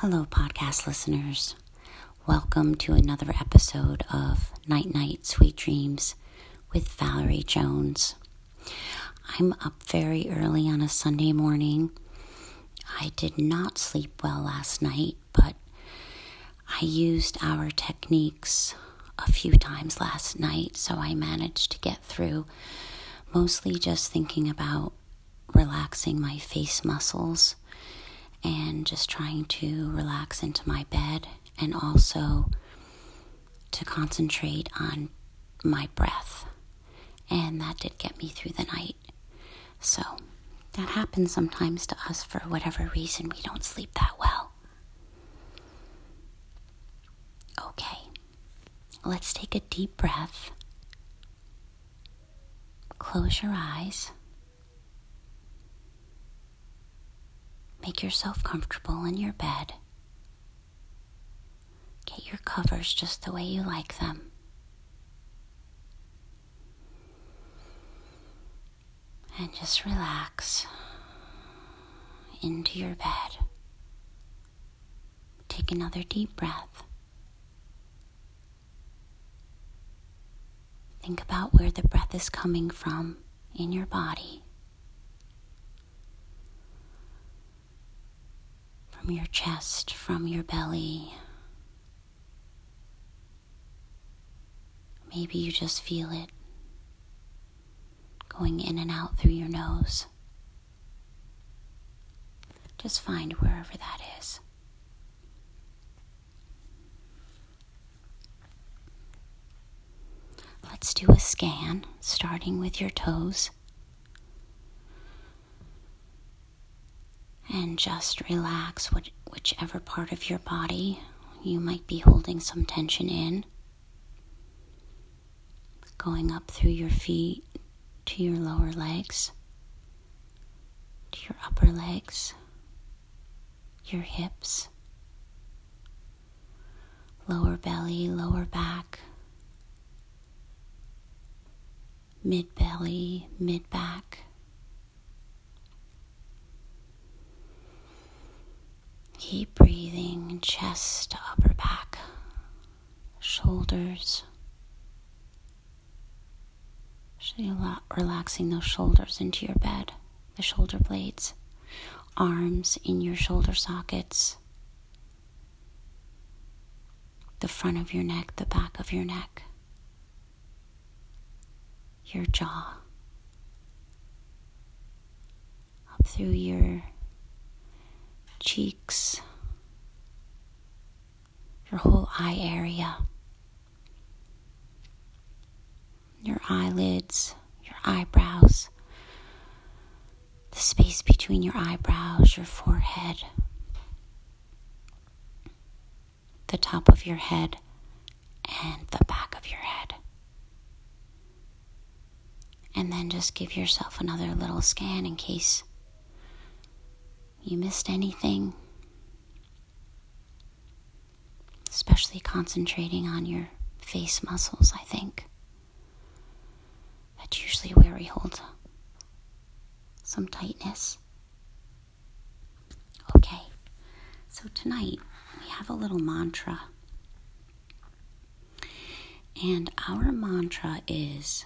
Hello, podcast listeners. Welcome to another episode of Night Night Sweet Dreams with Valerie Jones. I'm up very early on a Sunday morning. I did not sleep well last night, but I used our techniques a few times last night, so I managed to get through mostly just thinking about relaxing my face muscles and just trying to relax into my bed and also to concentrate on my breath. And that did get me through the night. So that happens sometimes to us for whatever reason we don't sleep that well. Okay, let's take a deep breath. Close your eyes. Make yourself comfortable in your bed. Get your covers just the way you like them. And just relax into your bed. Take another deep breath. Think about where the breath is coming from in your body. From your chest, from your belly. Maybe you just feel it going in and out through your nose. Just find wherever that is. Let's do a scan, starting with your toes. And just relax what, whichever part of your body you might be holding some tension in. Going up through your feet to your lower legs, to your upper legs, your hips, lower belly, lower back, mid belly, mid back Keep breathing, chest upper back, shoulders. Relaxing those shoulders into your bed, the shoulder blades, arms in your shoulder sockets, the front of your neck, the back of your neck, your jaw, up through your cheeks, your whole eye area, your eyelids, your eyebrows, the space between your eyebrows, your forehead, the top of your head, and the back of your head. And then just give yourself another little scan in case you missed anything, especially concentrating on your face muscles, I think. That's usually where we hold some tightness. Okay, so tonight we have a little mantra. And our mantra is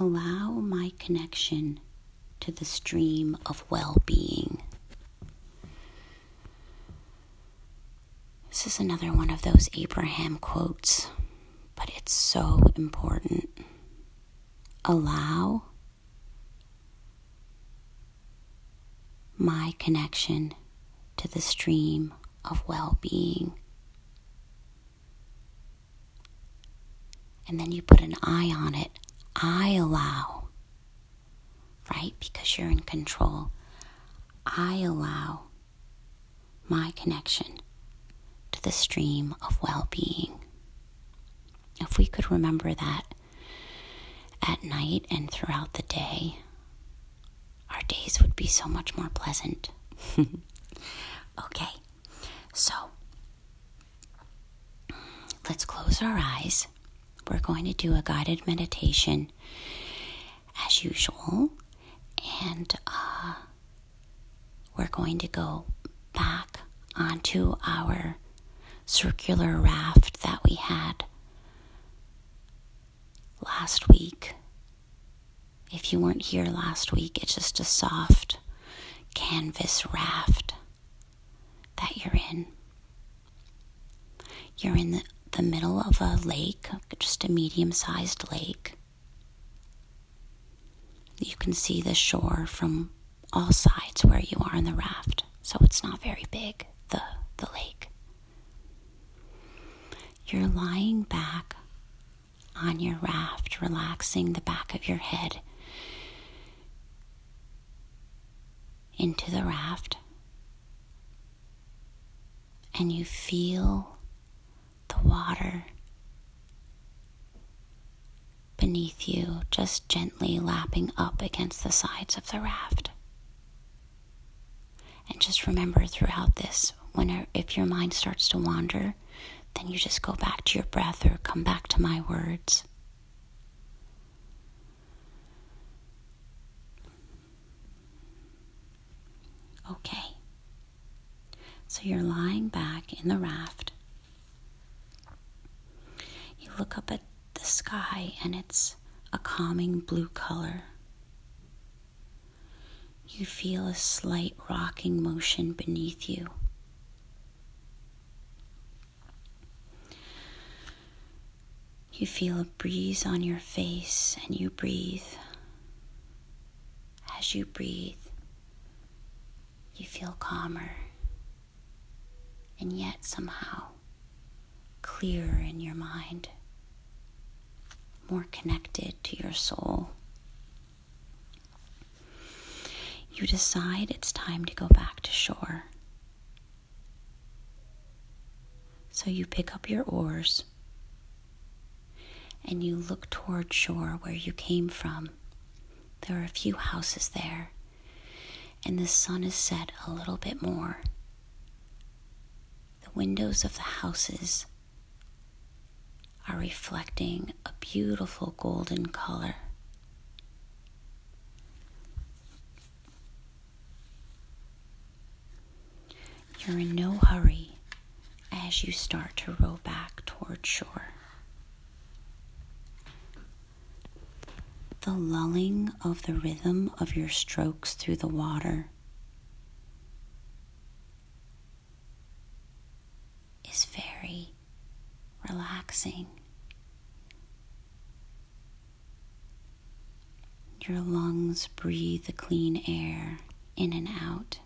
allow my connection to the stream of well being. This is another one of those Abraham quotes, but it's so important. Allow my connection to the stream of well being. And then you put an I on it. I allow right? Because you're in control. I allow my connection to the stream of well being. If we could remember that at night and throughout the day, our days would be so much more pleasant. okay, so let's close our eyes. We're going to do a guided meditation as usual and uh, we're going to go back onto our circular raft that we had last week. If you weren't here last week, it's just a soft canvas raft that you're in. You're in the, the middle of a lake, just a medium sized lake. You can see the shore from all sides where you are in the raft, so it's not very big, the, the lake. You're lying back on your raft, relaxing the back of your head into the raft, and you feel the water beneath you just gently lapping up against the sides of the raft. And just remember throughout this, when if your mind starts to wander, then you just go back to your breath or come back to my words. Okay. So you're lying back in the raft. You look up at sky and it's a calming blue color. You feel a slight rocking motion beneath you. You feel a breeze on your face and you breathe. As you breathe, you feel calmer and yet somehow clearer in your mind, more connected to your soul. You decide it's time to go back to shore. So you pick up your oars and you look toward shore where you came from. There are a few houses there, and the sun is set a little bit more. The windows of the houses are reflecting a beautiful golden color. You're in no hurry as you start to row back toward shore. the lulling of the rhythm of your strokes through the water is very relaxing. Your lungs breathe the clean air in and out.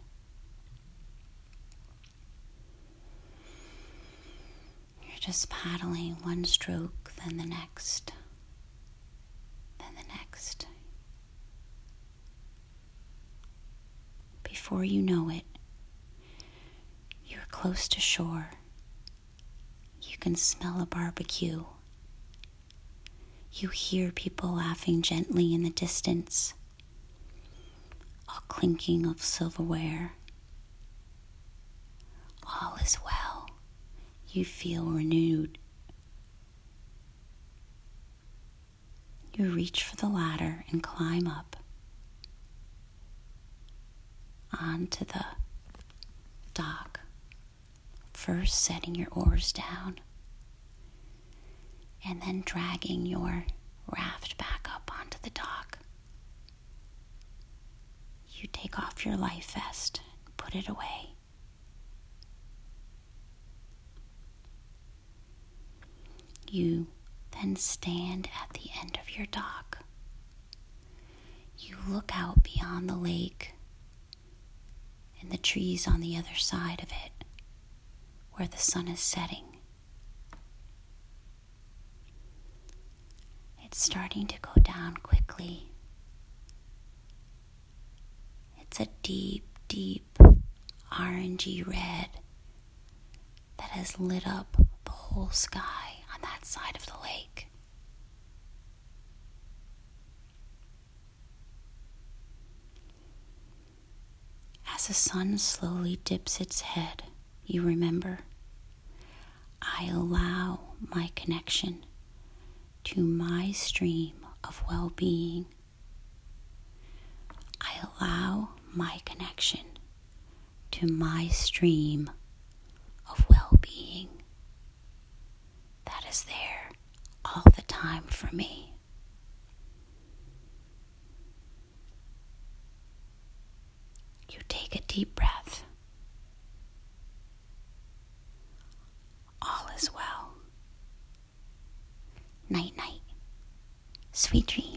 You're just paddling one stroke, then the next then the next. Before you know it, you're close to shore. You can smell a barbecue. You hear people laughing gently in the distance, a clinking of silverware. All is well. You feel renewed you reach for the ladder and climb up onto the dock, first setting your oars down and then dragging your raft back up onto the dock. You take off your life vest put it away. You then stand at the end of your dock. You look out beyond the lake and the trees on the other side of it where the sun is setting. It's starting to go down quickly. It's a deep, deep orangey red that has lit up the whole sky on that side of the lake. As the sun slowly dips its head, you remember, I allow my connection to my stream of well being. I allow my connection to my stream of well being that is there all the time for me. You take a deep breath. All is well. Night, night. Sweet dreams.